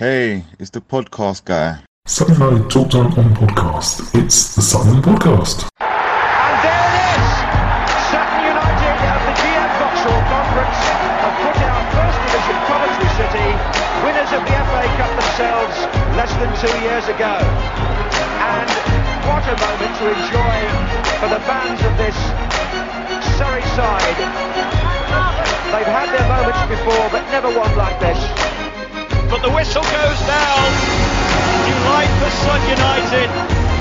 Hey, it's the podcast guy. Sutton United oh Talk Time on podcast. It's the Sutton Podcast. And there it is! Sutton United of the GM Vauxhall Conference have put out First Division Coventry City, winners of the FA Cup themselves less than two years ago. And what a moment to enjoy for the fans of this Surrey side. They've had their moments before, but never one like this. But the whistle goes now. Delight for Sutton United.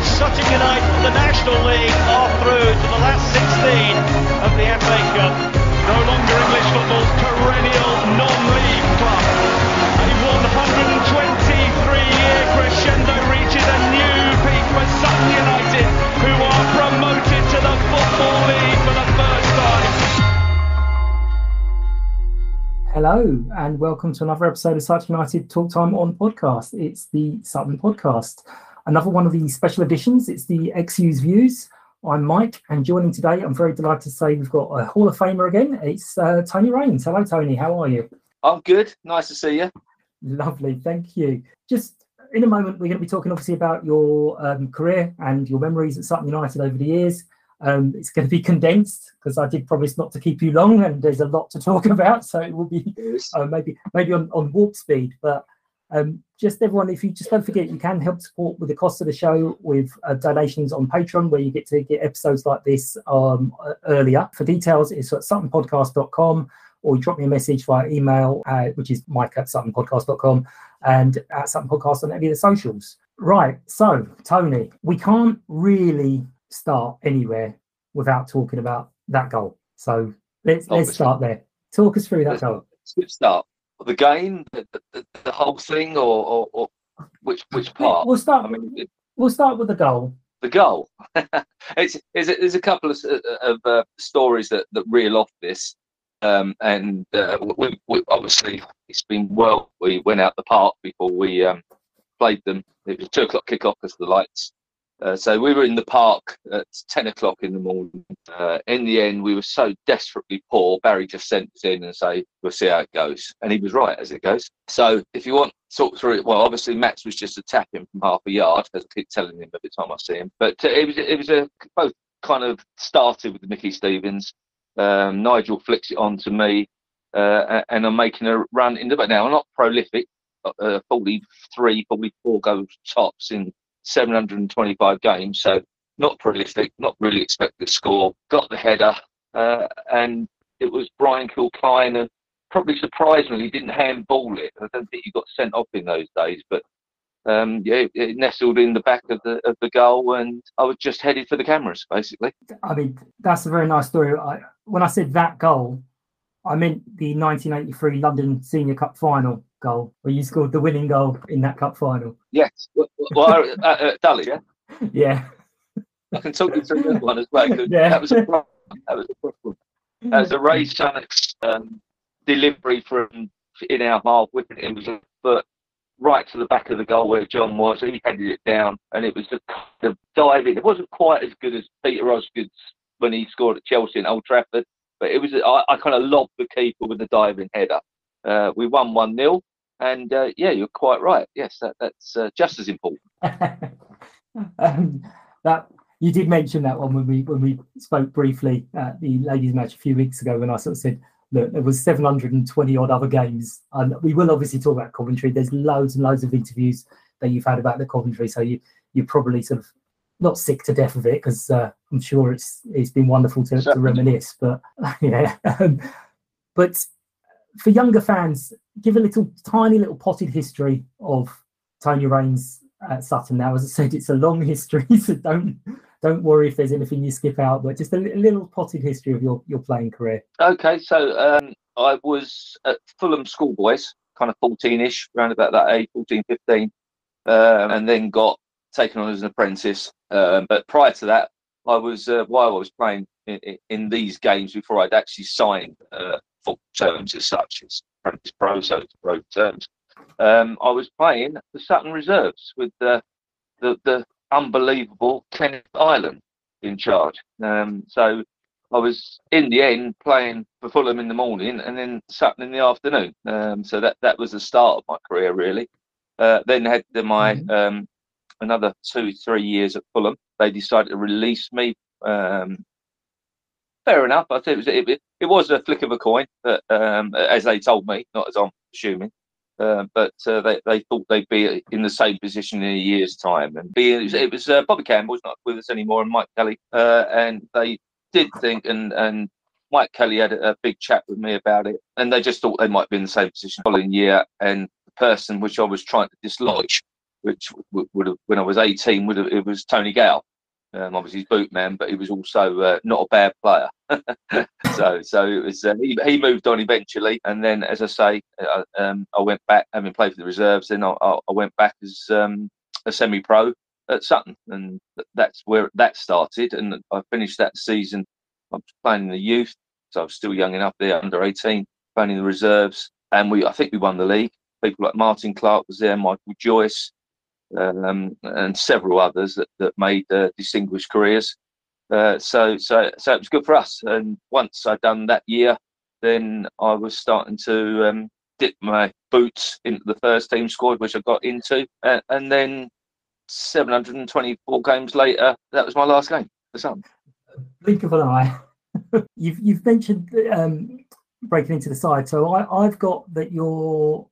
Sutton United, the National League, are through to the last 16 of the FA Cup. No longer English football's perennial non-league club. A 123-year crescendo reaches a new peak for Sutton United, who are promoted to the Football League for the first time. Hello, and welcome to another episode of Sutton United Talk Time on podcast. It's the Sutton Podcast, another one of the special editions. It's the XU's Views. I'm Mike, and joining today, I'm very delighted to say we've got a Hall of Famer again. It's uh, Tony Rains. Hello, Tony. How are you? I'm good. Nice to see you. Lovely, thank you. Just in a moment, we're going to be talking obviously about your um, career and your memories at Sutton United over the years. Um, it's going to be condensed because I did promise not to keep you long, and there's a lot to talk about. So it will be uh, maybe maybe on, on warp speed. But um, just everyone, if you just don't forget, you can help support with the cost of the show with uh, donations on Patreon, where you get to get episodes like this um, earlier. For details, it's at suttonpodcast.com or you drop me a message via email, uh, which is mike at suttonpodcast.com and at Sutton Podcast on any of the socials. Right. So, Tony, we can't really start anywhere without talking about that goal. So let's let's start there. Talk us through that Let's goal. let's start. The game, the, the, the whole thing, or, or, or which which part? We'll start. I mean, it- We'll start with the goal. the goal. it's, it's, there's a couple of, of uh, stories that, that reel off this. Um, and uh, we, we, obviously, it's been well. We went out the park before we um, played them. It was two o'clock kickoff because the lights. Uh, so we were in the park at 10 o'clock in the morning. Uh, in the end, we were so desperately poor. Barry just sent us in and say, we'll see how it goes. And he was right as it goes. So if you want talk through it, well, obviously Max was just a tap in from half a yard, as I keep telling him every time I see him. But uh, it was, it was a both kind of started with Mickey Stevens. Um, Nigel flicks it on to me, uh, and I'm making a run in the, but now I'm not prolific, uh, 43, 44 goals tops in 725 games. So not prolific, not really expected to score. Got the header, uh, and it was Brian Kilcline, and probably surprisingly didn't handball it. I don't think he got sent off in those days, but um, yeah, it, it nestled in the back of the of the goal, and I was just headed for the cameras, basically. I mean, that's a very nice story. I, when I said that goal, I meant the 1983 London Senior Cup final goal, where you scored the winning goal in that cup final. Yes, well, well uh, uh, yeah, Yeah. I can talk you through that one as well. Yeah. That was a problem. That was a problem. That was a Ray Shannock's um, delivery from in our half, whipping it in with a foot right to the back of the goal where John was. He headed it down, and it was the kind of diving. It wasn't quite as good as Peter Osgood's when he scored at Chelsea and Old Trafford, but it was. I, I kind of lobbed the keeper with the diving header. Uh, we won one 0 and uh, yeah, you're quite right. Yes, that, that's uh, just as important. um, that you did mention that one when we when we spoke briefly at the ladies' match a few weeks ago when I sort of said, look, there was 720 odd other games, and we will obviously talk about Coventry. There's loads and loads of interviews that you've had about the Coventry, so you you're probably sort of not sick to death of it because uh, I'm sure it's it's been wonderful to, to reminisce. But yeah, um, but for younger fans, give a little tiny little potted history of Tony Rains at Sutton. Now, as I said, it's a long history, so don't don't worry if there's anything you skip out. But just a, li- little potted history of your your playing career. Okay, so um, I was at Fulham Schoolboys kind of 14ish, around about that age, 14, 15, um, and then got taken on as an apprentice. Um, but prior to that, I was uh, while I was playing in, in, these games before I'd actually signed uh, full terms as such, as apprentice pro, so pro terms. Um, I was playing the Sutton Reserves with the the, the unbelievable Kenneth Ireland in charge. Um, so I was in the end playing for Fulham in the morning and then Sutton in the afternoon. Um, so that that was the start of my career really. Uh, then had the, my mm-hmm. um, another two three years at Fulham. They decided to release me. Um, fair enough. I think it was it, it, was a flick of a coin, but um, as they told me, not as I'm assuming. Uh, but uh, they, they thought they'd be in the same position in a year's time. And being, it was, it was uh, Bobby Campbell's not with us anymore, and Mike Kelly, uh, and they did think, and and Mike Kelly had a, big chat with me about it, and they just thought they might be in the same position the following year. And the person which I was trying to dislodge, which would have when I was 18, would have it was Tony Gale. Um, obviously, he's boot man, but he was also uh, not a bad player. so, so it was. Uh, he, he moved on eventually, and then, as I say, uh, um, I went back having played for the reserves. Then I, I went back as um, a semi-pro, at Sutton, and that's where that started. And I finished that season. I was playing in the youth, so I was still young enough there, under 18, playing in the reserves, and we I think we won the league. People like Martin Clark was there, Michael Joyce, um, and several others that, that made uh, distinguished careers. Uh, so so so it was good for us. And once I'd done that year, then I was starting to um, dip my boots into the first team squad, which I got into, uh, and then 724 games later, that was my last game for Sun. Blink of an eye. you've you've mentioned um, breaking into the side, so I, I've got that your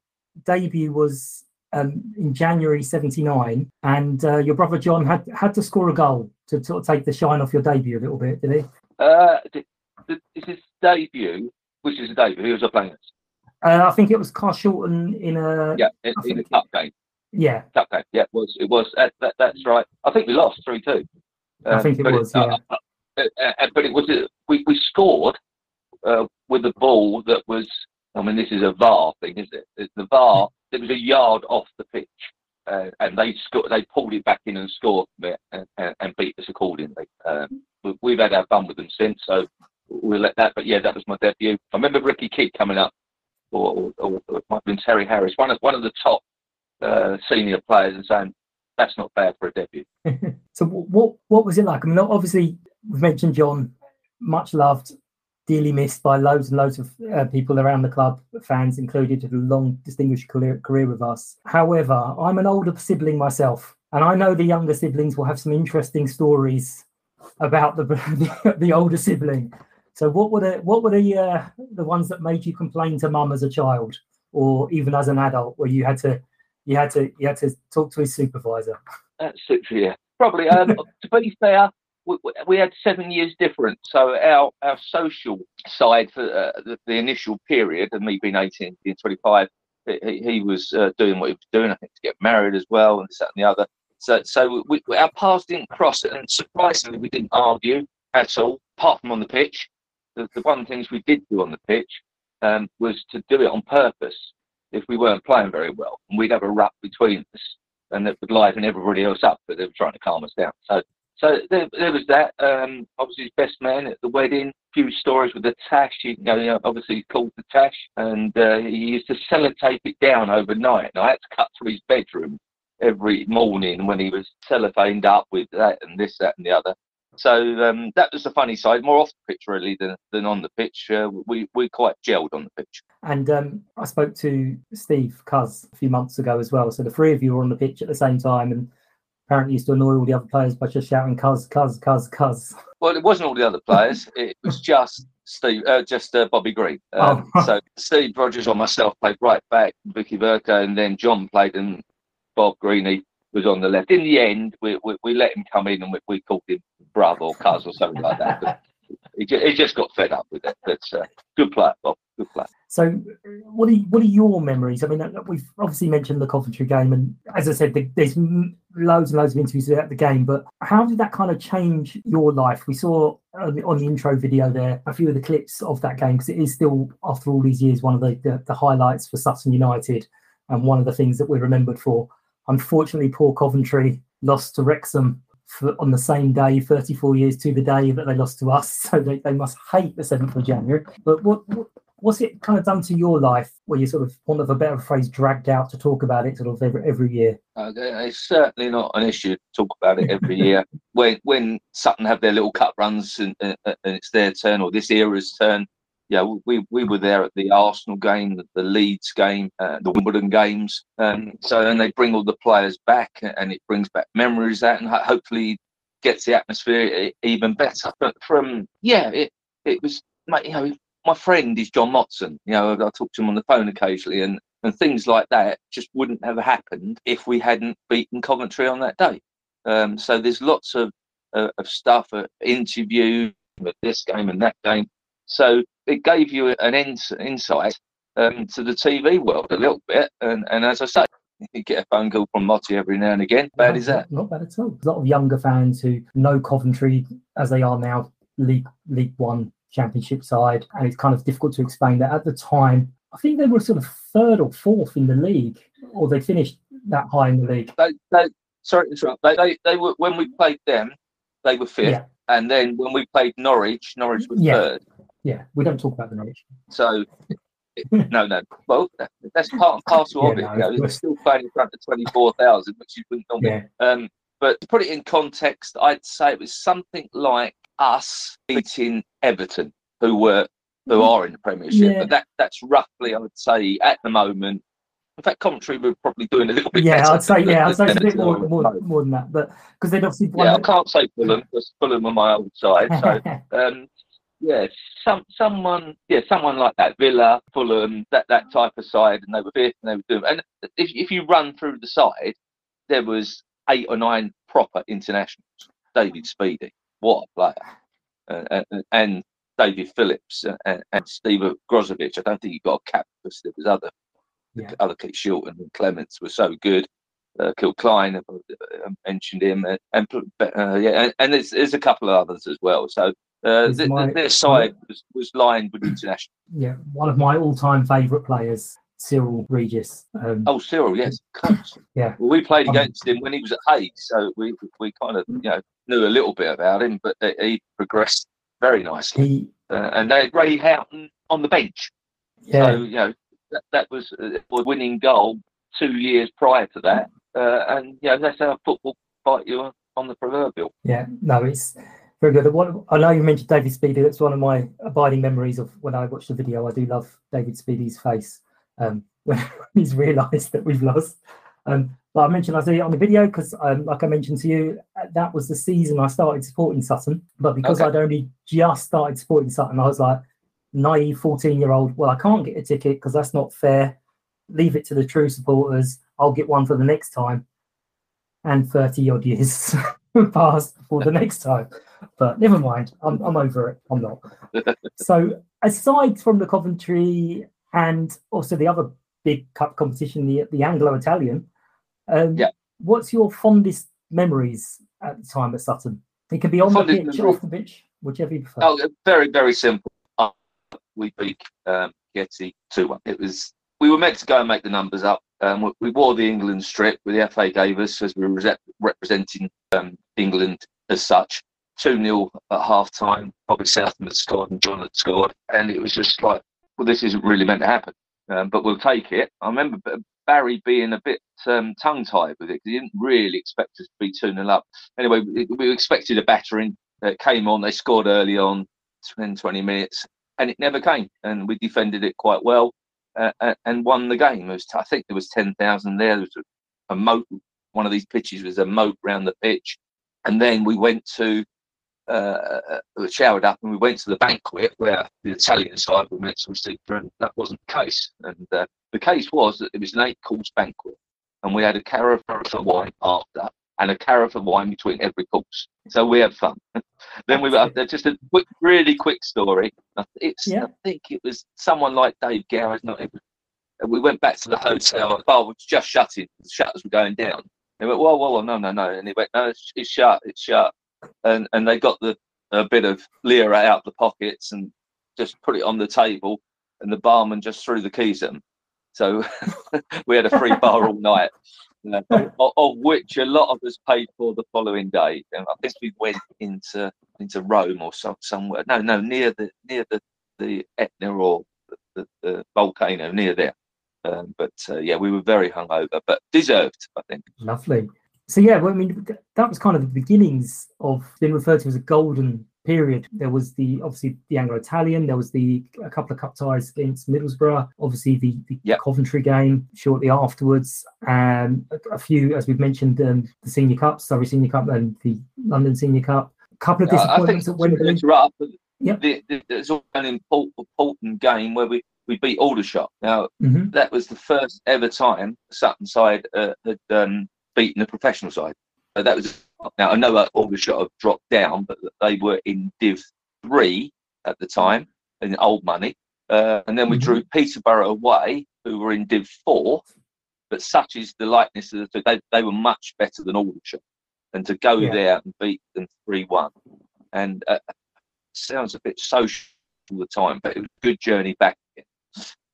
debut was um, in January '79, and uh, your brother John had had to score a goal to sort of take the shine off your debut a little bit, did he? Uh, is his debut, which is a debut, who was I playing uh, I think it was Carshalton in a yeah in, in a cup game. Yeah. Okay. Yeah, it was. It was. Uh, that, that's right. I think we lost 3 2. Um, I think it was, it, yeah. Uh, uh, uh, but it was, we, we scored uh, with a ball that was, I mean, this is a VAR thing, isn't it? The VAR, it was a yard off the pitch. Uh, and they scored, they pulled it back in and scored and, and, and beat us accordingly. Um, we've had our fun with them since, so we'll let that. But yeah, that was my debut. I remember Ricky Kidd coming up, or, or, or it might have been Terry Harris, one of one of the top uh, senior players and saying that's not bad for a debut. so what what was it like? I mean, obviously we've mentioned John, much loved, dearly missed by loads and loads of uh, people around the club, fans included, who had a long distinguished career, career with us. However, I'm an older sibling myself, and I know the younger siblings will have some interesting stories about the the, older sibling. So what were the what were the uh, the ones that made you complain to mum as a child, or even as an adult, where you had to you had to you had to talk to his supervisor. That's it, yeah. Probably. Um, to be fair, we, we, had seven years difference, so our our social side for uh, the, the, initial period of me being 18, being 25, he, he was uh, doing what he was doing. I think to get married as well, and this that and the other. So so we, our paths didn't cross, and surprisingly, we didn't argue at all, apart from on the pitch. The, the one things we did do on the pitch um, was to do it on purpose if we weren't playing very well, and we'd have a rap between us, and it would liven everybody else up, but they were trying to calm us down. So, so there, there was that. Um, obviously, his best man at the wedding. Few stories with the tash. You know, obviously he's called the tash, and uh, he used to sellotape it down overnight. And I had to cut through his bedroom every morning when he was cellophaned up with that and this, that, and the other. So um, that was the funny side, more off the pitch really than, than on the pitch. Uh, we we quite gelled on the pitch. And um, I spoke to Steve Cuz a few months ago as well. So the three of you were on the pitch at the same time, and apparently used to annoy all the other players by just shouting "Cuz, Cuz, Cuz, Cuz." Well, it wasn't all the other players. it was just Steve, uh, just uh, Bobby Green. Um, oh. so Steve Rogers or myself played right back, Vicky Burko, and then John played and Bob Greeny was on the left. In the end, we, we, we let him come in and we, we called him brother or cuz or something like that. But he, just, he just got fed up with it. That's uh, good player, Bob. Good player. So, what are what are your memories? I mean, uh, we've obviously mentioned the Coventry game, and as I said, there's loads and loads of interviews about the game, but how did that kind of change your life? We saw on the, on the intro video there a few of the clips of that game because it is still, after all these years, one of the, the, the highlights for Sutton United and one of the things that we're remembered for. Unfortunately, poor Coventry lost to Wrexham for, on the same day, 34 years to the day that they lost to us. So they, they must hate the 7th of January. But what, what what's it kind of done to your life where you sort of, want of a better phrase, dragged out to talk about it sort of every, every year? Uh, it's certainly not an issue to talk about it every year. When when Sutton have their little cup runs and, and, and it's their turn or this era's turn, yeah, we, we were there at the Arsenal game, the, Leeds game, uh, the Wimbledon games. Um, so then they bring all the players back and it brings back memories that and hopefully gets the atmosphere even better. But from, yeah, it, it was, you know, my friend is John Motson. You know, I talk to him on the phone occasionally, and and things like that just wouldn't have happened if we hadn't beaten Coventry on that day. Um, so there's lots of uh, of stuff, uh, interview with this game and that game. So it gave you an ins- insight um, to the TV world a little bit. And, and as I say, you get a phone call from Motty every now and again. Bad no, is that? Not bad at all. a lot of younger fans who know Coventry as they are now, League League One championship side, and it's kind of difficult to explain that at the time. I think they were sort of third or fourth in the league, or they finished that high in the league. They, they, sorry to interrupt. They, they, they were when we played them, they were fifth, yeah. and then when we played Norwich, Norwich was yeah. third. Yeah, we don't talk about the Norwich. So. no, no. Well, that's part and parcel yeah, of it. No, you know, we're still playing in front of twenty-four thousand, which you wouldn't normally. Yeah. Um, but to put it in context, I'd say it was something like us beating Everton, who were who mm-hmm. are in the Premiership. Yeah. But that that's roughly, I would say, at the moment. In fact, Coventry were probably doing a little bit. Yeah, I'd say yeah, I'd say it's a bit more, more, more than that, but because they'd obviously. Yeah, I can't say Fulham because Fulham on my old side. So um, yeah, some someone yeah, someone like that, Villa, Fulham, that that type of side, and they were fifth and they were doing. And if if you run through the side, there was eight or nine proper internationals. David Speedie, what a player. Uh, and, and, David Phillips and, and Steve Ogrizovic. I don't think he got a cap because there was other yeah. other kids, Shilton and Clemence were so good. Uh, Kilcline, I mentioned him, and, and uh, yeah, and, and there's, there's a couple of others as well. So uh, th- my, their side was, was lined with international. Yeah, one of my all-time favourite players, Cyril Regis. Um, oh, Cyril, yes, yeah. Well, we played um, against um, him when he was at Hayes, so we we kind of you know knew a little bit about him, but he progressed very nicely. He, uh, and they had Ray Houchen on the bench. Yeah. So, you know, that, that was a winning goal two years prior to that. Uh, and, you know, that's how football fight you on the proverbial. Yeah, no, it's very good. What, I know you mentioned David Speedie. That's one of my abiding memories of when I watched the video. I do love David Speedie's face um, when he's realised that we've lost. Um, but I mentioned I see it on the video because, um, like I mentioned to you, uh, that was the season I started supporting Sutton. But because okay. I'd only just started supporting Sutton, I was like, naive 14 year old, well, I can't get a ticket because that's not fair. Leave it to the true supporters. I'll get one for the next time. And 30 odd years passed for the next time. But never mind, I'm, I'm over it. I'm not. so, aside from the Coventry and also the other big cup competition, the, the Anglo Italian, um, yeah. What's your fondest memories at the time at Sutton? It can be on fondest the pitch, memory. off the pitch, whichever you prefer. Oh, very, very simple. Uh, we beat um, Chieti 2 1. It was, we were meant to go and make the numbers up. Um, we, we, wore the England strip with the FA gave us as we were re- representing um, England as such. 2 0 at half time. Bobby Southam had scored and John had scored. And it was just like, well, this isn't really meant to happen. Um, but we'll take it. I remember Barry being a bit um, tongue tied with it he didn't really expect us to be 2 0 up. Anyway, we, expected a battering. It came on, they scored early on, 10, 20 minutes, and it never came. And we defended it quite well uh, and won the game. Was, I think there was 10,000 there. There was a, a moat, one of these pitches was a moat round the pitch. And then we went to uh, uh, showered up and we went to the banquet where the Italian side were meant to receive, and that wasn't the case. And uh, the case was that it was an eight course banquet, and we had a carafe of wine after and a carafe of wine between every course. So we had fun. then we were just a quick, really quick story. It's, yeah. I think it was someone like Dave Garrett. Not we went back to the hotel. The bar was just shutting. The shutters were going down. They went, well, whoa, no, no, no. And he went, no, it's, it's shut, it's shut. And and they got the a bit of lira out the pockets and just put it on the table, and the barman just threw the keys at them. So we had a free bar all night, uh, of, of, which a lot of us paid for the following day. And I think we went into into Rome or some, somewhere. No, no, near the near the the Etna or the, the, the volcano near there. Um, but uh, yeah, we were very hungover, but deserved, I think. Lovely. So yeah, well, I mean, that was kind of the beginnings of being referred to as a golden period. There was the obviously the Anglo-Italian. There was the a couple of cup ties against Middlesbrough. Obviously the, the yep. Coventry game shortly afterwards. and a, a, few, as we've mentioned, um, the Senior Cup, Surrey Senior Cup, and the London Senior Cup. A couple of disappointments uh, at Wembley. Yep. The, the, there's an important, important game where we we beat Aldershot. Now mm-hmm. that was the first ever time Sutton side uh, had um, beaten the professional side. Uh, that was now I know that Aldershot have dropped down, but they were in Div Three at the time in old money, uh, and then we mm-hmm. drew Peterborough away, who were in Div Four. But such is the likeness of the they, they were much better than Aldershot, and to go yeah. there and beat them three one, and uh, sounds a bit social all the time, but it was a good journey back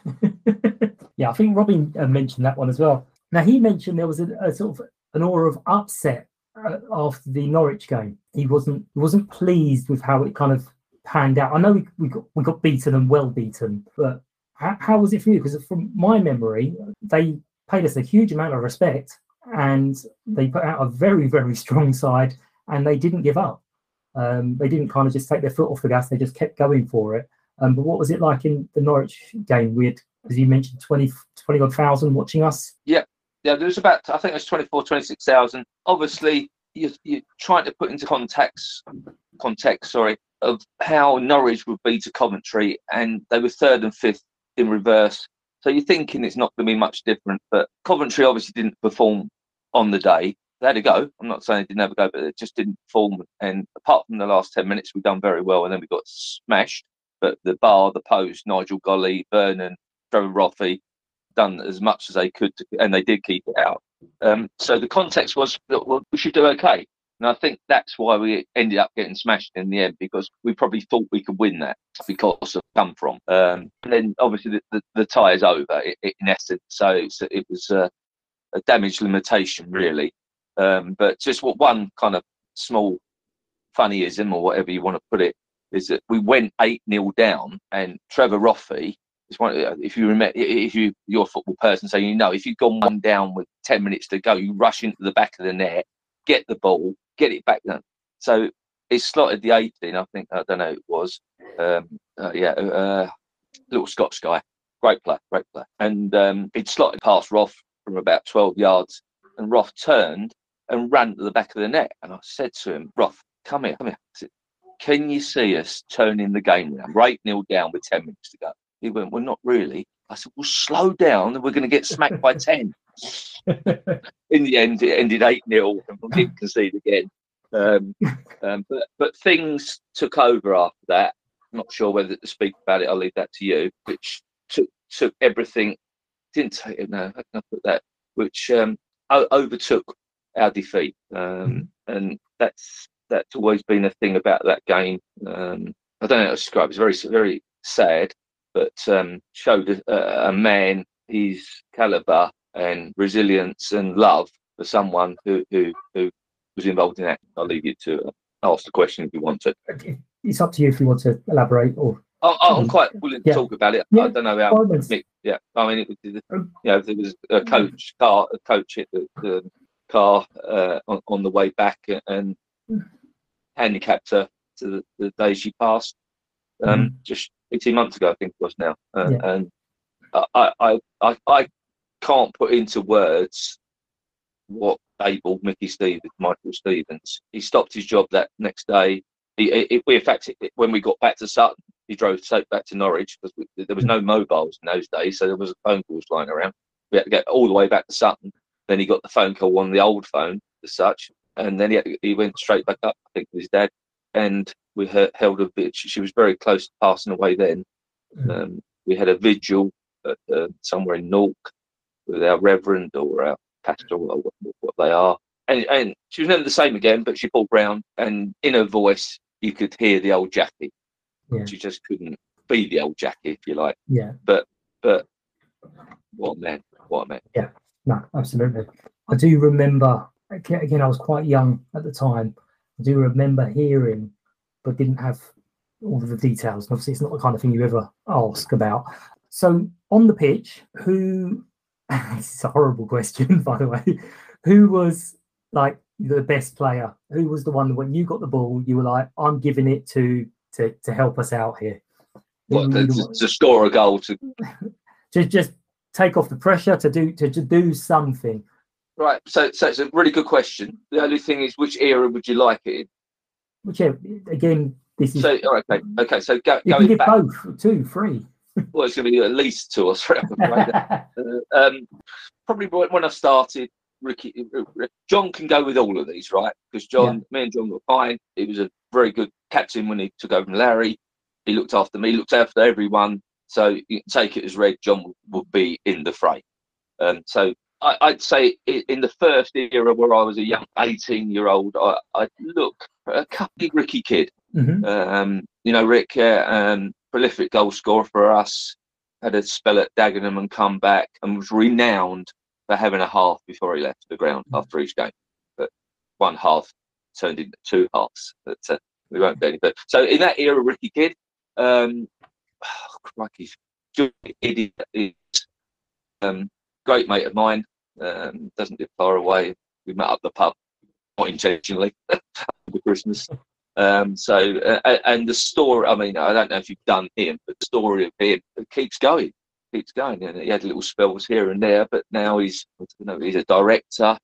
yeah, I think Robin uh, mentioned that one as well. Now he mentioned there was a, a sort of an aura of upset uh, after the Norwich game. He wasn't he wasn't pleased with how it kind of panned out. I know we, we got we got beaten and well beaten, but how, how was it for you? Because from my memory, they paid us a huge amount of respect and they put out a very very strong side and they didn't give up. Um, they didn't kind of just take their foot off the gas; they just kept going for it. Um, but what was it like in the Norwich game? We had, as you mentioned, 20, 20 odd thousand watching us. Yeah, yeah. There was about, I think it was 24, 26,000. Obviously, you're, you're trying to put into context, context, sorry, of how Norwich would be to Coventry, and they were third and fifth in reverse. So you're thinking it's not going to be much different. But Coventry obviously didn't perform on the day. They had a go. I'm not saying they didn't have a go, but it just didn't perform. And apart from the last 10 minutes, we've done very well. And then we got smashed but the bar, the post, Nigel Golley, Vernon, Trevor Roffey done as much as they could, to, and they did keep it out. Um, so the context was that well, we should do okay. And I think that's why we ended up getting smashed in the end because we probably thought we could win that because of come from. Um, and then obviously the, the, the tie is over in essence. So, so it was a, a, damage limitation really. Um, but just what one kind of small funnyism or whatever you want to put it is that we went 8 0 down, and Trevor Roffey is one. If you remember, if you you're a football person, so you know, if you've gone one down with 10 minutes to go, you rush into the back of the net, get the ball, get it back then So it slotted the 18, I think, I don't know, it was. Um, uh, yeah, uh, little Scotch guy, great player, great player. And um, he'd slotted past Roff from about 12 yards, and Roff turned and ran to the back of the net. And I said to him, Roff, come here, come here. Said, can you see us turning the game around? Right nil down with 10 minutes to go. He went, Well, not really. I said, Well, slow down and we're going to get smacked by 10. In the end, it ended 8 0 and we didn't concede again. Um, um, but, but things took over after that. I'm not sure whether to speak about it. I'll leave that to you, which took, took everything, didn't take it, no, how can I put that? Which um, overtook our defeat. Um, and that's that's always been a thing about that game. Um, I don't know how to describe. It's very very sad, but um, showed a, a man his caliber and resilience and love for someone who who, who was involved in that. I'll leave you to ask the question if you want to. It's up to you if you want to elaborate or. I, am quite willing to yeah. talk about it. Yeah. I don't know how. Mick, yeah, I mean, it was, you know, there was a coach car, a coach hit the, the car uh, on, on the way back, and handicapped her to the, the day she passed, um, mm just 18 months ago, I think it was now. Uh, yeah. And I, I, I, I can't put into words what able Mickey Stevens, Michael Stevens. He stopped his job that next day. He, he, in fact, when we got back to Sutton, he drove straight back to Norwich because there was no mobiles in those days, so there was phone calls flying around. We had to get all the way back to Sutton. Then he got the phone call on the old phone, as such, and then he, he went straight back up, I think, with his dad. And we held a bit. She was very close to passing away then. Mm. Um, we had a vigil at, uh, somewhere in Nork with our reverend or our pastor or what they are. And, and she was never the same again, but she pulled round, and in her voice, you could hear the old Jackie. Yeah. She just couldn't be the old Jackie, if you like. Yeah. But but what a man, what a man. Yeah. No, absolutely. I do remember, again, I was quite young at the time. I do remember hearing, but didn't have all of the details. And obviously, it's not the kind of thing you ever ask about. So, on the pitch, who, this is a horrible question, by the way, who was like the best player? Who was the one that when you got the ball, you were like, I'm giving it to to, to help us out here? What, to, to, to score a goal to to just take off the pressure to do to, to do something. right. So so it's a really good question. The only thing is, which era would you like it in? Which again, this is So okay, okay. So go, you can going give back, both, two, three. well, it's going to be at least two or three. Uh, um, probably when I started, Ricky, uh, John can go with all of these, right? Because John, me and John were fine. He was a very good captain when he took over from Larry. He looked after me, looked after everyone. So you can take it as read. John will be in the fray. Um, so I, I'd say in the first era where I was a young 18 year old, I, I'd look a couple Ricky Kidd. Mhm. Um, you know, Rick, uh, um, prolific goal scorer for us, had a spell at Dagenham and come back and was renowned for having a half before he left the ground after each game. But one half turned into two halves. But uh, we won't go any further. So in that era, Ricky Kidd, um, oh, crikey, Idiot is um, great mate of mine. Um, doesn't get far away. We met up the pub, not intentionally, over Christmas. Um, so, uh, and the story, I mean, I don't know if you've done him, but the story of him keeps going, keeps going. And he had little spells here and there, but now he's, don't know, he's a director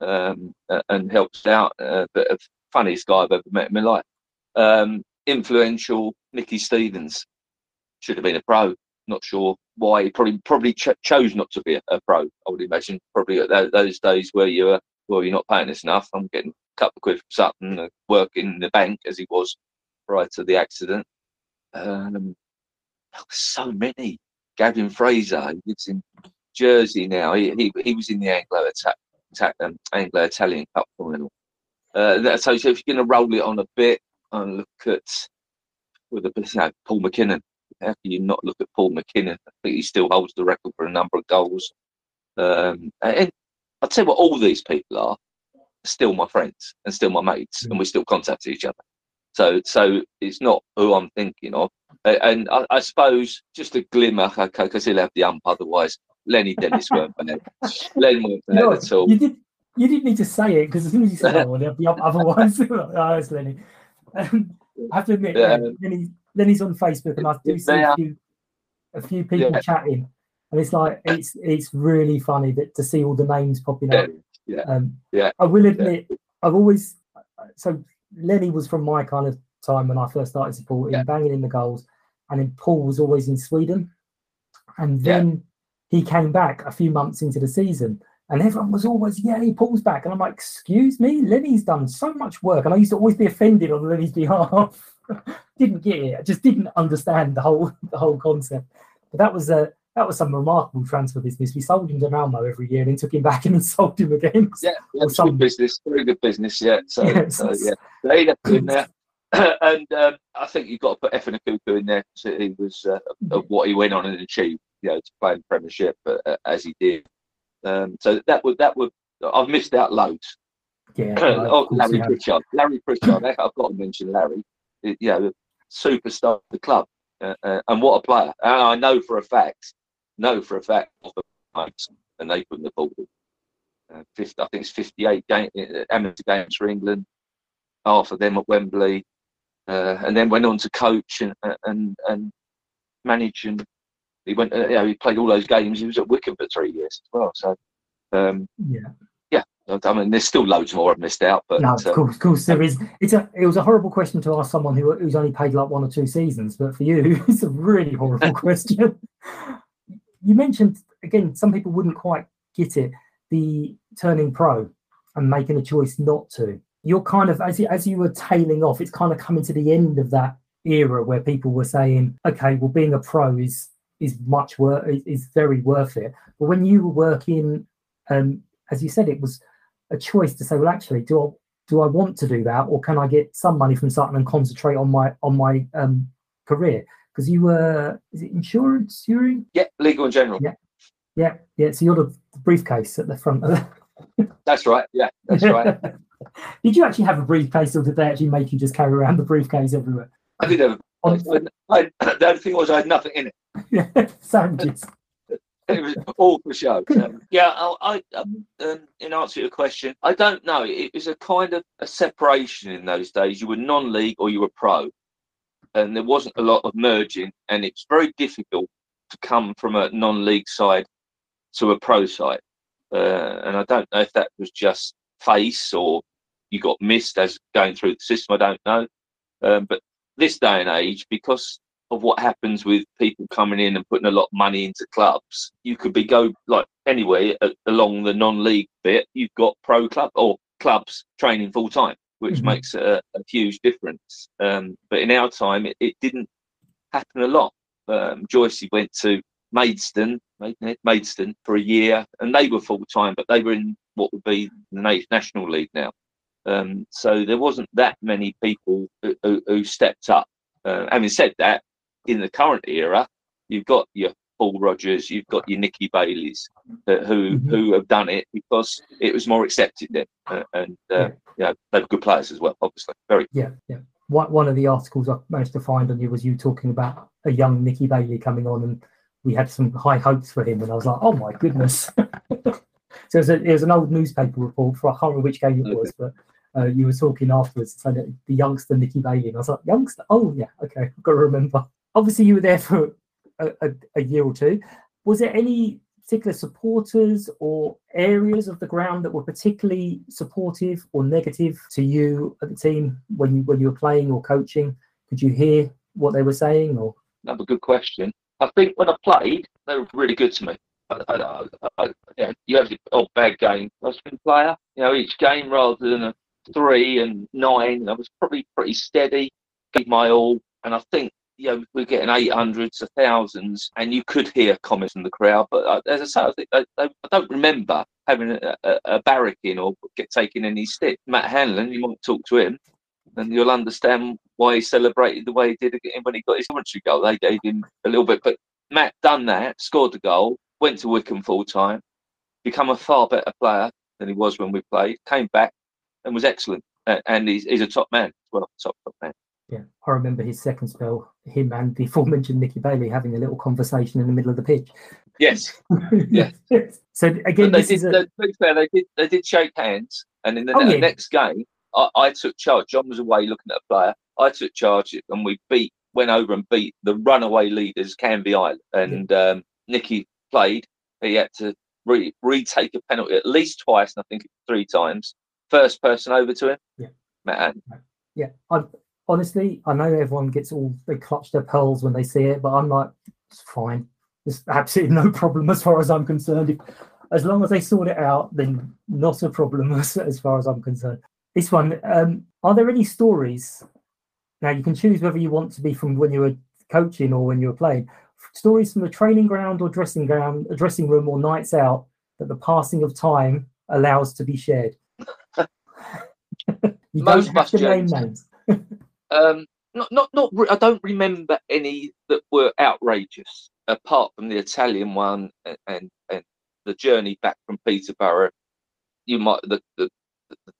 um, and helps out. Uh, but the funniest guy I've ever met in my life. Um, influential Mickey Stevens should have been a pro. Not sure why. He probably probably ch- chose not to be a, a pro. I would imagine probably at tho- those days where you're well, you're not paying us enough. I'm getting a couple of quid from Sutton, uh, working in the bank as he was prior to the accident. Um, were so many. Gavin Fraser, he lives in Jersey now. He he, he was in the Anglo attack, um, Anglo Italian Cup final. Uh, so, so if you're going to roll it on a bit and look at with the you know, Paul McKinnon, how can you not look at Paul McKinnon? I think he still holds the record for a number of goals. Um, and I'd say what all these people are still my friends and still my mates, and we still contact each other. So, so it's not who I'm thinking of. And I, I suppose just a glimmer, okay, because he'll have the ump otherwise. Lenny Dennis weren't bad. Len weren't bad No, at all. you did. You didn't need to say it because as soon as you said, "Oh, there'll be other ones," oh, it's Lenny. Um, I have to admit, Yeah. yeah, Lenny, Lenny's on Facebook, and I do see a few, a few people Yeah. chatting, and it's like it's it's really funny that to see all the names popping up. Yeah, yeah. Um, Yeah. I will admit, I've always so Lenny was from my kind of time when I first started supporting, Yeah. banging in the goals, and then Paul was always in Sweden, and Yeah. then he came back a few months into the season, and everyone was always, "Yay, Paul's back!" And I'm like, "Excuse me, Lenny's done so much work," and I used to always be offended on Lenny's behalf. didn't get it, I just didn't understand the whole the whole concept. But that was a that was some remarkable transfer business. We sold him to Malmo every year, and then took him back and then sold him again. Yeah, yeah, some- good business, very good business. Yeah, so, so yeah, they left in there, and um, I think you've got to put Efan Ekoku in there. So he was uh, of what he went on and achieved, you know, to play in the Premiership uh, as he did. Um, so that would that would I've missed out loads. Yeah, oh, Larry. Pritchard, Larry Pritchard. I've got to mention Larry. You know, superstar of the club, uh, uh, and what a player! And I know for a fact, know for a fact, and they couldn't afford it. Uh, 50, I think it's 58 game, uh, amateur games for England, half of them at Wembley, uh, and then went on to coach and and and manage. And he went, uh, you know, he played all those games. He was at Wycombe for three years as well. So, um, Yeah. I mean, there's still loads more I've missed out, but No, of uh, course, of course, there is. It's a. It was a horrible question to ask someone who who's only played like one or two seasons, but for you, it's a really horrible question. You mentioned again, some people wouldn't quite get it. The turning pro and making a choice not to. You're kind of as you, as you were tailing off. It's kind of coming to the end of that era where people were saying, "Okay, well, being a pro is is much worth is, is very worth it." But when you were working, um, as you said, it was a choice to say, well, actually, do I do I want to do that, or can I get some money from Sutton and concentrate on my on my um, career? Because you were is it insurance, Yuri? Yeah, legal and general. Yeah, yeah, yeah. So you're the briefcase at the front of the. That's right. Yeah, that's right. did you actually have a briefcase, or did they actually make you just carry around the briefcase everywhere? I did have. I, I, the only thing was I had nothing in it. Yeah, sandwiches. It was all for show. So, yeah, I, I um, um, in answer to your question, I don't know. It was a kind of a separation in those days. You were non-league or you were pro, and there wasn't a lot of merging, and it's very difficult to come from a non-league side to a pro side. Uh, and I don't know if that was just face or you got missed as going through the system. I don't know. Um, but this day and age, because of what happens with people coming in and putting a lot of money into clubs. You could be go like anyway uh, along the non-league bit. You've got pro club or clubs training full time, which mm-hmm. makes a, a, huge difference. Um, but in our time, it, it didn't happen a lot. Um, Joycey went to Maidstone, Maidstone for a year, and they were full time, but they were in what would be the National League now. Um, so there wasn't that many people who, who, who stepped up. Uh, having said that, in the current era, you've got your Paul Rogers, you've got your Nicky Baileys uh, who mm-hmm. who have done it because it was more accepted then, uh, and uh, yeah. they're good players as well. Obviously, very yeah, yeah. One one of the articles I managed to find on you was you talking about a young Nicky Bailey coming on, and we had some high hopes for him, and I was like, oh my goodness. so it was, a, it was, an old newspaper report for I can't remember which game it was, but uh, you were talking afterwards, so the youngster Nicky Bailey, and I was like, youngster, oh yeah, okay, I've got to remember obviously you were there for a, a, a, year or two. Was there any particular supporters or areas of the ground that were particularly supportive or negative to you at the team when you when you were playing or coaching? Could you hear what they were saying? Or that's a good question. I think when I played, they were really good to me. I, I, I, yeah, you have oh bad game. A player. You know, each game rather than a three and nine, I was probably pretty steady, gave my all, and I think you know, we're getting 800s to thousands, and you could hear comments from the crowd. But uh, as I say, I, think, I, I, don't remember having a, a, a barracking or get taking any stick. Matt Hanlon, you might talk to him, and you'll understand why he celebrated the way he did when he got his commentary goal. They gave him a little bit, but Matt done that, scored the goal, went to Wycombe full time, become a far better player than he was when we played, came back and was excellent. And he's, he's a top man, well, top top man yeah, I remember his second spell, him and the aforementioned Nicky Bailey having a little conversation in the middle of the pitch. Yes. yes. so again, they did, a... to be fair, they did, they did shake hands, and in the, oh, yeah. next game, I, I, took charge. John was away looking at a player. I took charge, and we beat, went over and beat the runaway leaders, Canvey Island, and yeah. um, Nicky played. He had to re- retake a penalty at least twice, and I think three times. First person over to him, yeah, Matt. Yeah, I honestly, I know everyone gets all they clutch their pearls when they see it, but I'm like, it's fine. There's absolutely no problem as far as I'm concerned. If, as long as they sort it out, then not a problem as, as far as I'm concerned. This one, um, are there any stories? Now you can choose whether you want to be from when you were coaching or when you were playing. Stories from the training ground or dressing ground, dressing room or nights out that the passing of time allows to be shared. you Most don't have to name names. Um, not, not, not. I don't remember any that were outrageous, apart from the Italian one and and, and the journey back from Peterborough. You might the, the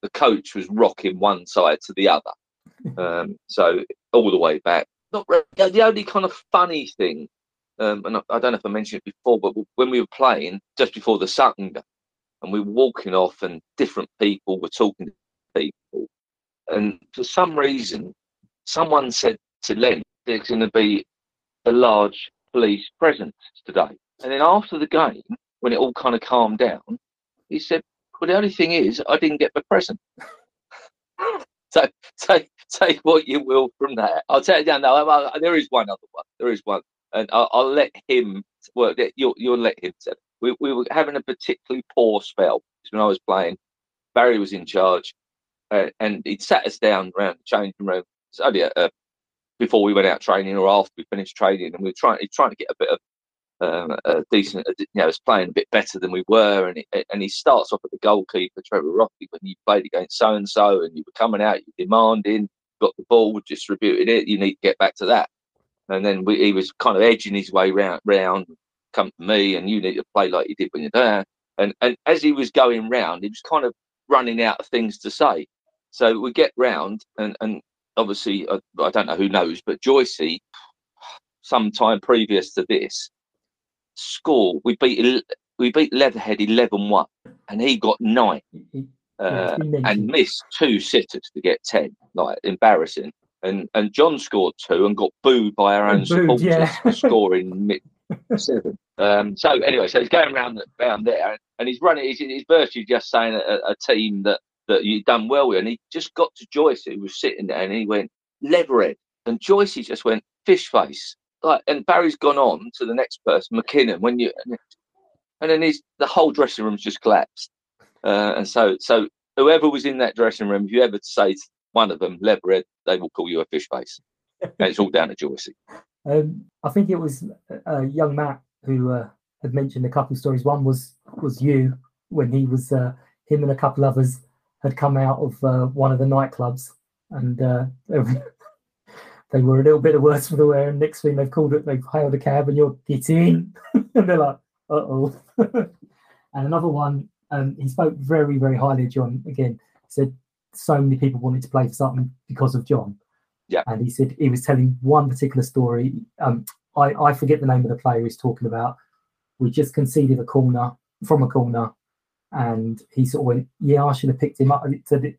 the coach was rocking one side to the other, um, so all the way back. Not the only kind of funny thing, um, and I, I, don't know if I mentioned it before, but when we were playing just before the Sutton game, and we were walking off, and different people were talking to people, and for some reason someone said to Len, there's going to be a large police presence today. And then after the game, when it all kind of calmed down, he said, well, the only thing is, I didn't get the present. so take take what you will from that. I'll tell you now. No, there is one other one. There is one, and I'll, I'll let him. Well, you'll you'll let him tell. We we were having a particularly poor spell when I was playing. Barry was in charge, uh, and he'd sat us down around the changing room only a, a, before we went out training or after we finished training, and we were trying trying to get a bit of um, a decent, you know, was playing a bit better than we were, and and he starts off at the goalkeeper, Trevor Roffey, when you played against so and so, and you were coming out, you demanding, got the ball, distributed it, you need to get back to that, and then we, he was kind of edging his way round, round, come to me, and you need to play like you did when you're there, and and as he was going round, he was kind of running out of things to say, so we get round, and and obviously I, I don't know who knows, but Joycey, sometime previous to this score. We beat we beat Leatherhead 11-1 and he got nine uh, and missed two sitters to get ten. Like embarrassing. And and John scored two and got booed by our own supporters yeah. for scoring seven. Um, so anyway, so he's going around around there and he's running. He's, he's virtually just saying a, a team that you've done well with, and he just got to Joyce, who was sitting there, and he went Leatherhead, and Joyce he just went fish face like, and Barry's gone on to the next person, McKinnon. When you and then he's the whole dressing room's just collapsed. Uh, and so, so whoever was in that dressing room, if you ever say one of them, Leatherhead, they will call you a fish face. and it's all down to Joyce. Um, I think it was uh, young Matt who uh, had mentioned a couple of stories. One was was you when he was uh, him and a couple others had come out of uh, one of the nightclubs and uh, they were a little bit worse for the wear. And next thing they've called it, they've hailed a cab and you're get in. and they're like, uh oh. and another one, um, he spoke very, very highly of John. Again, said so many people wanted to play for something because of John. Yeah. And he said he was telling one particular story. Um, I, I forget the name of the player he's talking about. We just conceded a corner from a corner. And he sort of went, Yeah, I should have picked him up.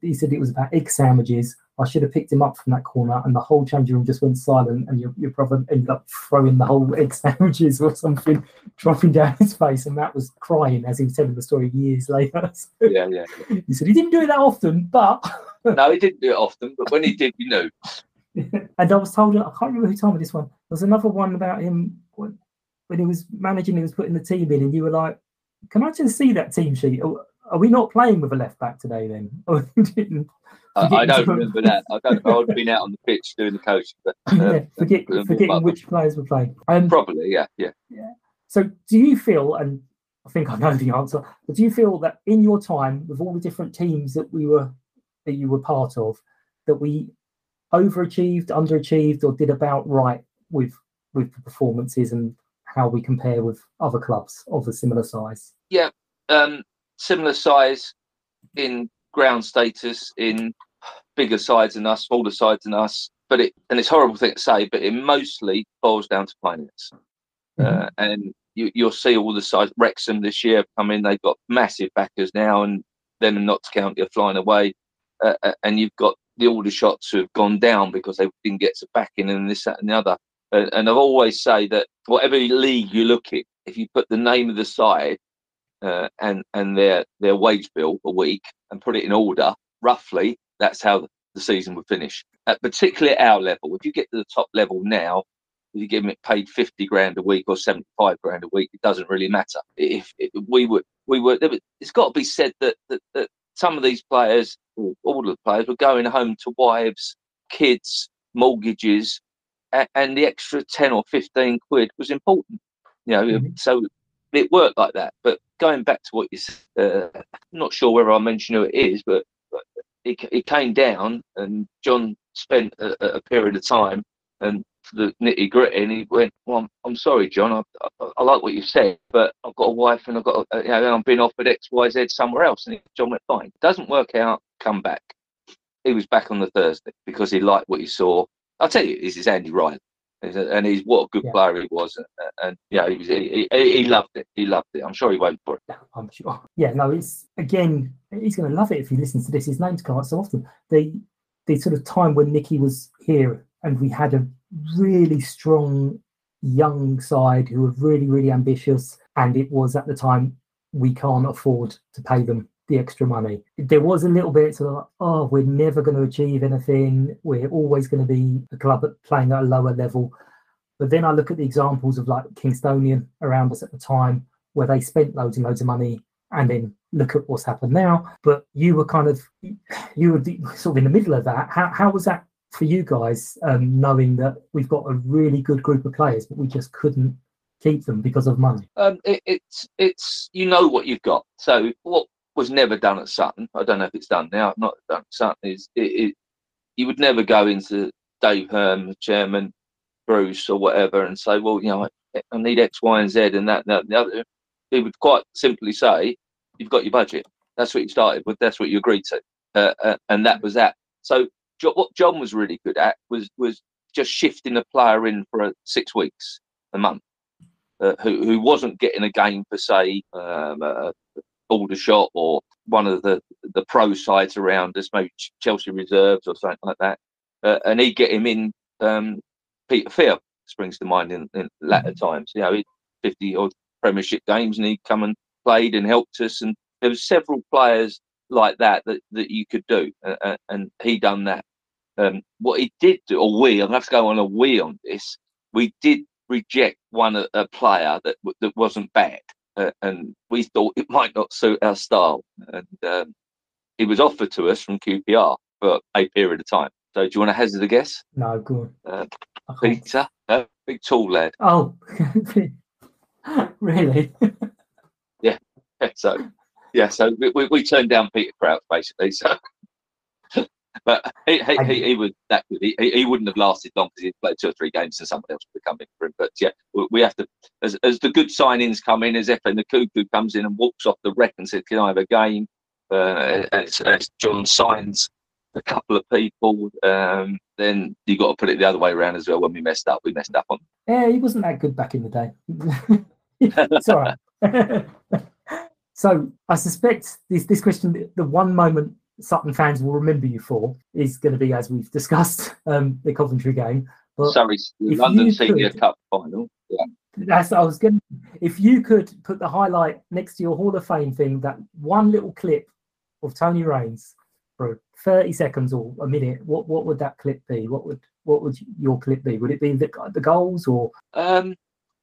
He said it was about egg sandwiches I should have picked him up from that corner, and the whole changing room just went silent, and your, your brother ended up throwing the whole egg sandwiches or something, dropping down his face, and Matt was crying as he was telling the story years later. So yeah, yeah. He said he didn't do it that often, but no, he didn't do it often, but when he did, you know. and I was told, I can't remember who told me this one. There was another one about him when, when he was managing, he was putting the team in, and you were like, "Can I just see that team sheet?" Are we not playing with a left back today then? I don't remember that. I don't. I would have been out on the pitch doing the coaching. But, uh, yeah, forget, forgetting which players were playing. Um, Probably, yeah, yeah. Yeah. So, do you feel, and I think I know the answer, but do you feel that in your time with all the different teams that we were that you were part of, that we overachieved, underachieved, or did about right with with the performances and how we compare with other clubs of a similar size? Yeah, um, similar size in ground status in bigger sides than us, smaller sides than us. But it and it's a horrible thing to say, but it mostly boils down to finance. Mm-hmm. Uh, and you, will see all the sides. Wrexham this year come in; they've got massive backers now, and them and Notts County are flying away. Uh, uh, and you've got the Aldershots who have gone down because they didn't get some backing and this, that, and the other. Uh, and I've always say that whatever league you look at, if you put the name of the side uh, and and their their wage bill a week and put it in order roughly, that's how the season would finish. At particularly at our level, if you get to the top level now, if you give it paid fifty grand a week or seventy five grand a week, it doesn't really matter. If, if we would we would, it's got to be said that that, that some of these players, all of the players, were going home to wives, kids, mortgages, and, the extra ten or fifteen quid was important. You know, mm-hmm. so it worked like that. But going back to what you said, uh, I'm not sure whether I mentioned who it is, but, it, it came down and John spent a, a period of time and the nitty gritty, and he went, "Well, I'm, I'm sorry, John. I, I, I, like what you said, but I've got a wife and I've got, a, you know, I'm being offered X, Y, Z somewhere else." And John went, "Fine. Doesn't work out. Come back." He was back on the Thursday because he liked what he saw. I'll tell you, this is Andy Ryan, and he's what a good yeah. player he was, and, and yeah, he was he, he, he, loved it. He loved it. I'm sure he won't for it. I'm sure. Yeah, no, it's again, he's going to love it if he listens to this. His name's come up so often. The the sort of time when Nicky was here, and we had a really strong young side who were really really ambitious, and it was at the time we can't afford to pay them the extra money. There was a little bit sort of like, oh, we're never going to achieve anything. We're always going to be a club playing at a lower level. But then I look at the examples of like Kingstonian around us at the time, where they spent loads and loads of money, and then look at what's happened now. But you were kind of you were sort of in the middle of that. How how was that for you guys, um, knowing that we've got a really good group of players, but we just couldn't keep them because of money? Um, it, it's it's you know what you've got. So what was never done at Sutton, I don't know if it's done now. Not done at Sutton is it, it you would never go into Dave Hearn, the chairman, Bruce or whatever, and say, well, you know, I, I need X, Y, and Z, and that, and that, and the other. He would quite simply say, you've got your budget. That's what you started with. That's what you agreed to, uh, uh, and that was that. So what John was really good at was was just shifting a player in for a, six weeks, a month, uh, who who wasn't getting a game for say um, a Aldershot or one of the the pro sides around us, maybe Chelsea reserves or something like that, uh, and he'd get him in. Um, Peter Fear springs to mind in, in latter mm-hmm. times. You know, fifty odd Premiership games, and he'd come and played and helped us. And there was several players like that that, that you could do, uh, and he done that. Um, what he did do, or we, I'm going to have to go on a we on this. We did reject one a, a player that that wasn't bad, uh, and we thought it might not suit our style. And um, it was offered to us from QPR for a period of time. So, do you want to hazard a guess? No, go on. Uh, Peter, uh, big tall lad. Oh, really? yeah. So, yeah. So we, we, we turned down Peter Crouch basically. So but he, he, he, was that good. He, he wouldn't have lasted long because he'd played two or three games and somebody else would have come in for him. But yeah, we have to, as, as the good signings come in, as Efan Ekoku comes in and walks off the wreck and says, Can I have a game? Uh, as, as John signs a couple of people, um, then you got to put it the other way around as well. When we messed up, we messed up on. Yeah, he wasn't that good back in the day. it's all right. so I suspect this this question, the one moment Sutton fans will remember you for is going to be, as we've discussed, um, the Coventry game. But Sorry, London Senior Cup final. Yeah. That's I was going. If you could put the highlight next to your Hall of Fame thing, that one little clip of Tony Rains for thirty seconds or a minute, what what would that clip be? What would what would your clip be? Would it be the, the goals or? Um,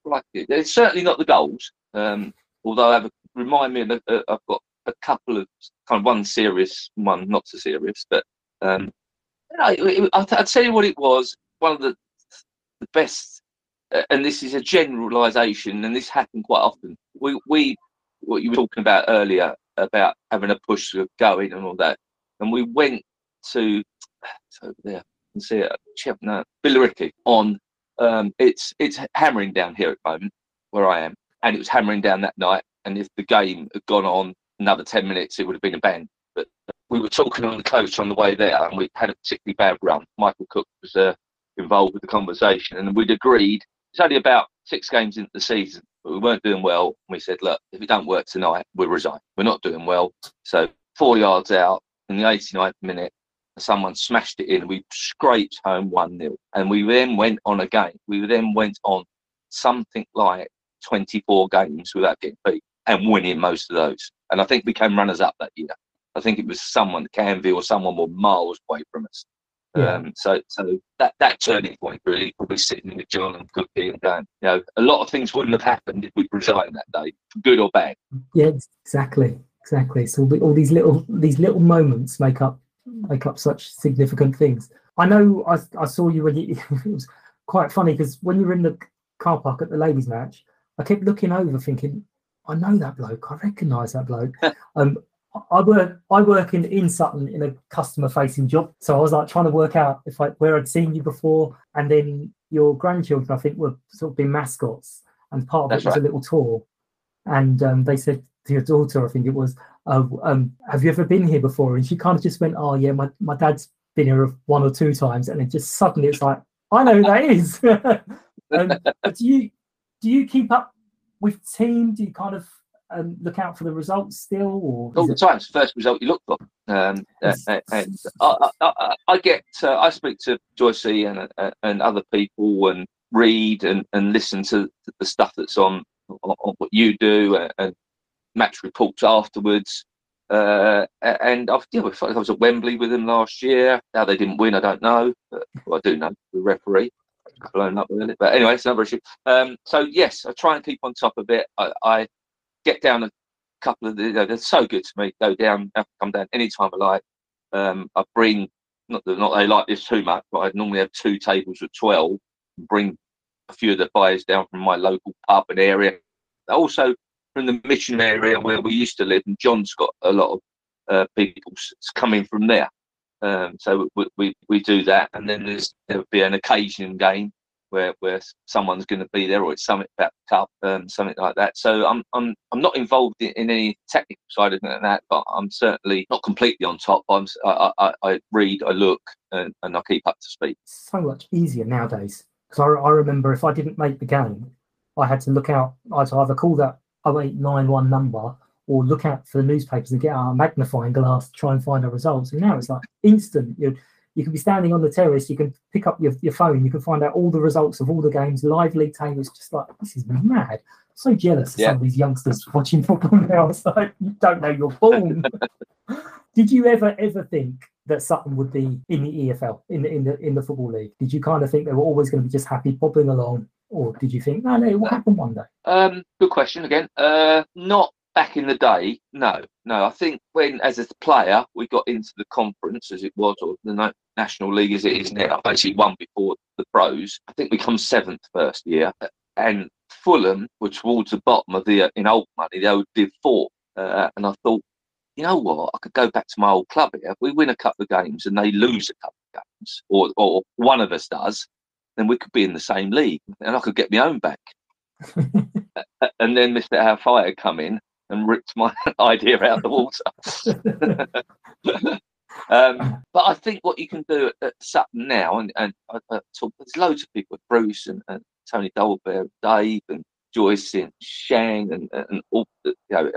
like it's certainly not the goals. Um, although I have a, remind me, uh, I've got a couple of kind of one serious, one not so serious, but um, I'd, tell you what it was. One of the the best, uh, and this is a generalisation, and this happened quite often. We we what you were talking about earlier about having a push going and all that, and we went to over there. You can see it, no, Billericay on. Um, it's it's hammering down here at the moment where I am, and it was hammering down that night. And if the game had gone on another 10 minutes, it would have been a bang. But we were talking on the coach on the way there, and we had a particularly bad run. Michael Cook was uh, involved with the conversation, and we'd agreed it's only about six games into the season, but we weren't doing well. We said, look, if it don't work tonight, we'll resign. We're not doing well. So four yards out in the 89th minute, someone smashed it in. We scraped home 1 0. And we then went on a game. We then went on something like 24 games without getting beat and winning most of those. And I think we came runners up that year. I think it was someone, Canvey or someone were miles away from us. Yeah. Um, so, so that that turning point really probably sitting with John and Cookie and Dan. You know, a lot of things wouldn't have happened if we'd resigned that day, good or bad. Yeah, exactly, exactly. So all these little these little moments make up make up such significant things. I know I, I saw you when you, it was quite funny because when you were in the car park at the ladies' match, I kept looking over thinking, I know that bloke. I recognise that bloke. um, I work I work in, in Sutton in a customer facing job. So I was like trying to work out if I where I'd seen you before and then your grandchildren I think were sort of being mascots and part of That's it was right. a little tour. And um, they said to your daughter, I think it was, oh, um, have you ever been here before? And she kind of just went, Oh yeah, my, my dad's been here one or two times and then just suddenly it's like, I know who that is. um, do you do you keep up with team, do you kind of um, look out for the results still, or all the time? It's the first result you look for. Um, uh, and I, I, I get, uh, I speak to Joyce and uh, and other people, and read and, and listen to the stuff that's on on, on what you do, and, and match reports afterwards. Uh, and I've, yeah, I was at Wembley with them last year. How they didn't win, I don't know. But, well, I do know the referee blown up with it. But anyway, it's another issue. Um, so yes, I try and keep on top of it. I, I get down a couple of the, you know, they're so good to me. Go down, come down anytime I like. Um, I bring not that not they like this too much, but I normally have two tables of twelve. Bring a few of the buyers down from my local pub and area. Also from the mission area where we used to live, and John's got a lot of uh, people coming from there. Um, so we, we, we do that, and then there's there'll be an occasion game where where someone's going to be there, or it's something about the cup, um, something like that. So I'm I'm I'm not involved in, in any technical side of that, but I'm certainly not completely on top. I'm I, I, I read, I look, and, and I keep up to speed. So much easier nowadays because I, I remember if I didn't make the game, I had to look out. I'd either call that 0891 number or look out for the newspapers and get out a magnifying glass to try and find our results. And now it's like instant. You you can be standing on the terrace, you can pick up your, your phone, you can find out all the results of all the games, live league tables. Just like this is mad. I'm so jealous of yeah. some of these youngsters watching football now. It's like you don't know you're born. Did you ever ever think that Sutton would be in the EFL in the in the in the football league? Did you kind of think they were always going to be just happy popping along, or did you think no, no, it will happen one day? Um, good question again. Uh, not back in the day, no, no. I think when, as a player, we got into the conference as it was, or the National League as it is now, I basically one before the pros. I think we come seventh first year, and Fulham were towards the bottom of the in old money. They old Div Four, uh, and I thought, you know what, I could go back to my old club here. If we win a couple of games and they lose a couple of games, or or one of us does, then we could be in the same league, and I could get my own back. and then Mr. Al Fayed come in and ripped my idea out the water. um, but I think what you can do at, at Sutton now, and, and I, I talk, there's loads of people, Bruce and, and Tony Dolbear, Dave and Joyce and Shang and, and all, you know,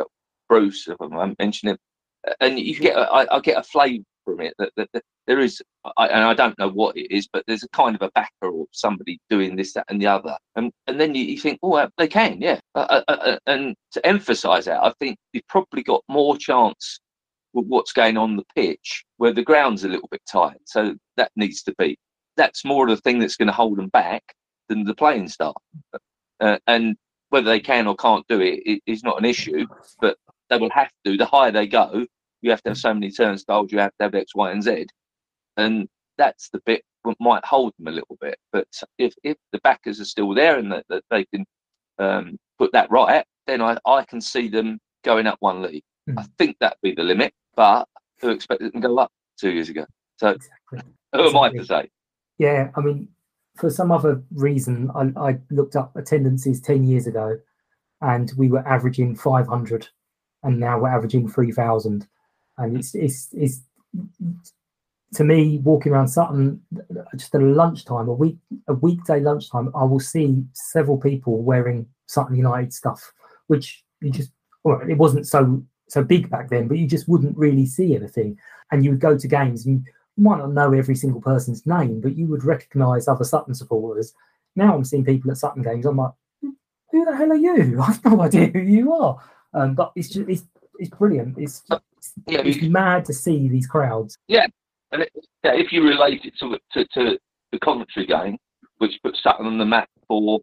Bruce, if I'm mentioning, and you get, I, I get a flavour from it that, that, that there is, I, and I don't know what it is, but there's a kind of a backer or somebody doing this, that, and the other, and and then you, you think, oh, they can, yeah. Uh, uh, uh, and to emphasise that, I think you've probably got more chance with what's going on the pitch where the ground's a little bit tight, so that needs to be. That's more of the thing that's going to hold them back than the playing staff, uh, and whether they can or can't do it is not an issue, but they will have to. The higher they go, you have to have so many turnstiles, you have to have X, Y, and Z. And that's the bit that might hold them a little bit. But if, if the backers are still there and that, that they can um, put that right, then I, I can see them going up one league. Mm. I think that'd be the limit, but who expected them to go up two years ago? So exactly. who exactly. am I to say? Yeah, I mean, for some other reason, I, I looked up attendances 10 years ago and we were averaging 500 and now we're averaging 3,000 and it's it's it's to me walking around Sutton just at lunchtime, a week a weekday lunchtime, I will see several people wearing Sutton United stuff, which you just well, it wasn't so so big back then, but you just wouldn't really see anything. And you would go to games and you might not know every single person's name, but you would recognise other Sutton supporters. Now I'm seeing people at Sutton games. I'm like, who the hell are you? I've no idea who you are. Um, but it's just it's it's brilliant. It's yeah, it's mad to see these crowds. Yeah, and it, yeah, if you relate it to, to, to the Coventry game, which put Sutton on the map for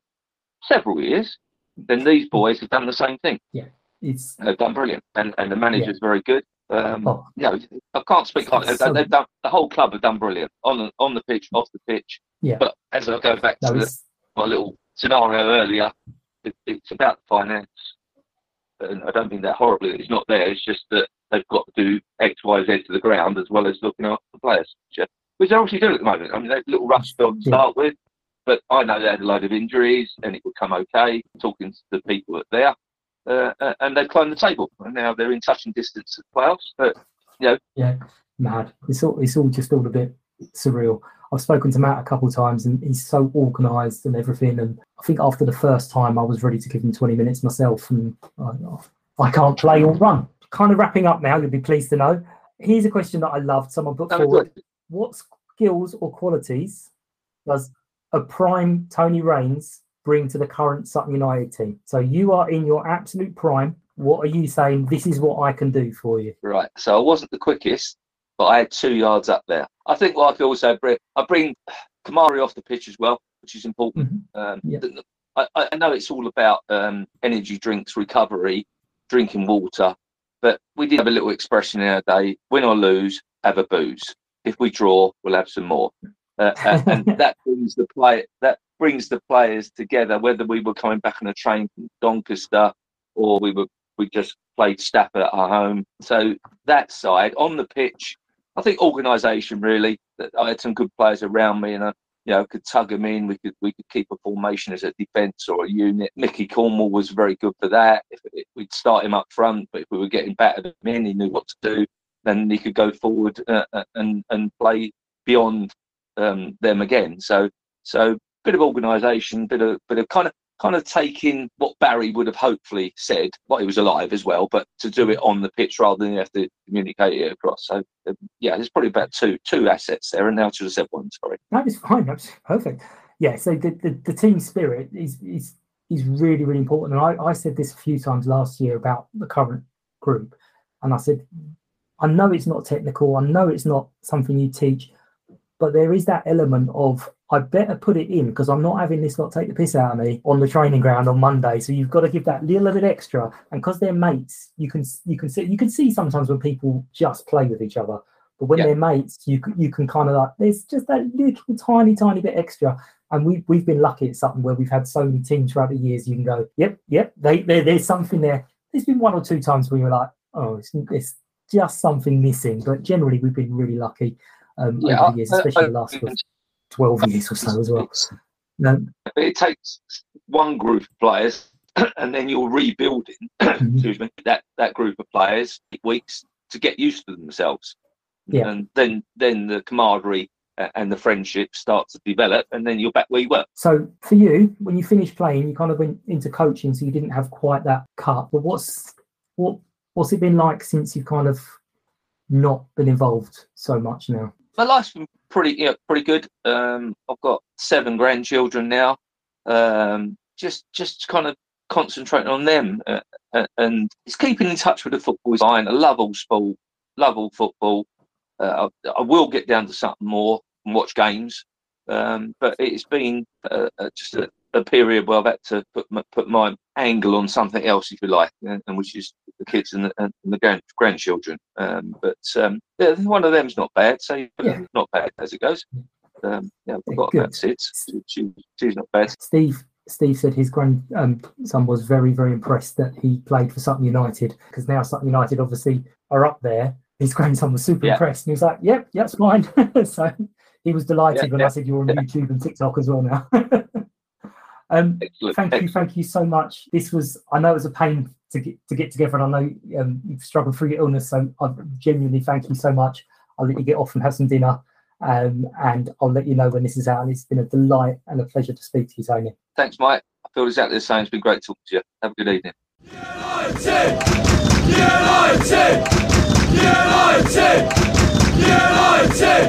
several years, then these boys have done the same thing. Yeah, it's they've done brilliant, and and the manager's yeah. very good. Um, oh. You know, I can't speak like so, they've done the whole club have done brilliant on the, on the pitch, off the pitch. Yeah. But as I go back to the, my little scenario earlier, it, it's about finance and I don't think that horribly it's not there. It's just that they've got to do X, Y, Z to the ground as well as looking after the players, which they're obviously doing at the moment. I mean, they're a little rushed on to start with, but I know they had a load of injuries and it would come okay. Talking to the people that there, uh, uh, and they've climbed the table, and now they're in touching distance of playoffs. But you know, yeah, mad. It's all it's all just all a bit surreal. I've spoken to Matt a couple of times and he's so organised and everything. And I think after the first time, I was ready to give him 20 minutes myself. And I, I can't play or run. Kind of wrapping up now, you'll be pleased to know. Here's a question that I loved. Someone put forward What skills or qualities does a prime Tony Rains bring to the current Sutton United team? So you are in your absolute prime. What are you saying? This is what I can do for you. Right. So I wasn't the quickest, but I had two yards up there. I think what I could also bring, I bring Kamari off the pitch as well, which is important. Mm-hmm. Um, yeah. I, I, know it's all about um, energy drinks, recovery, drinking water, but we did have a little expression in our day: win or lose, have a booze. If we draw, we'll have some more. Uh, and, and that brings the play that brings the players together. Whether we were coming back on a train from Doncaster or we were we just played Stafford at our home. So that side on the pitch, I think organisation really. That I had some good players around me, and I, you know, could tug him in. We could we could keep a formation as a defence or a unit. Mickey Cornwall was very good for that. If, we'd start him up front, but if we were getting battered in, he knew what to do. Then he could go forward uh, uh and and play beyond um, them again. So so bit of organisation, bit of bit of kind of kind of taking what Barry would have hopefully said, while he was alive as well, but to do it on the pitch rather than you have to communicate it across. So um, yeah, there's probably about two two assets there, and now to the said one. Sorry, that is fine. That's perfect. Yeah. So the, the, the team spirit is is is really really important, and I, I said this a few times last year about the current group, and I said I know it's not technical, I know it's not something you teach, but there is that element of I better put it in because I'm not having this lot take the piss out of me on the training ground on Monday. So you've got to give that little bit extra. And because they're mates, you can you can see you can see sometimes when people just play with each other, but when yeah. they're mates, you you can kind of like there's just that little tiny tiny bit extra. And we we've been lucky at something where we've had so many teams throughout the years. You can go, yep, yep, they, they there's something there. There's been one or two times where you're like, oh, it's, it's just something missing. But generally, we've been really lucky um, yeah, over the years, especially the last. 12 years or so as well. No. It takes one group of players and then you're rebuilding mm-hmm. excuse me, that, that group of players weeks to get used to themselves. Yeah. And then then the camaraderie and the friendship start to develop and then you're back where you were. So for you, when you finished playing, you kind of went into coaching, so you didn't have quite that cut. But what's what what's it been like since you've kind of not been involved so much now? My life's been pretty you know, pretty good. Um, I've got seven grandchildren now. Um, just just kind of concentrating on them uh, uh, and it's keeping in touch with the football is. I love all sport, love all football. Uh, I, I, will get down to something more and watch games, um, but it's been uh, uh just a, a, period where I've had to put my, put my angle on something else, if you like, and, and which is the kids and the, and the grand, grandchildren. Um, but um, yeah, one of them's not bad. So yeah. not bad as it goes. Um, yeah, I've got Good. about She, she's not bad. Steve. Steve said his grandson um, was very, very impressed that he played for Sutton United because now Sutton United obviously are up there. His grandson was super yeah. impressed and he was like, "Yep, yep, it's fine." so he was delighted yeah, when. I said you're on YouTube and TikTok as well now. Um, thank you, thank you so much. This was, I know it was a pain to get to get together, and I know um, you've struggled through your illness, so I genuinely thank you so much. I'll let you get off and have some dinner, um, and I'll let you know when this is out. And it's been a delight and a pleasure to speak to you, Tony. Thanks, Mike. I feel exactly the same. It's been great talking to you. Have a good evening. United! United! United! United!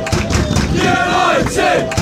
United! United!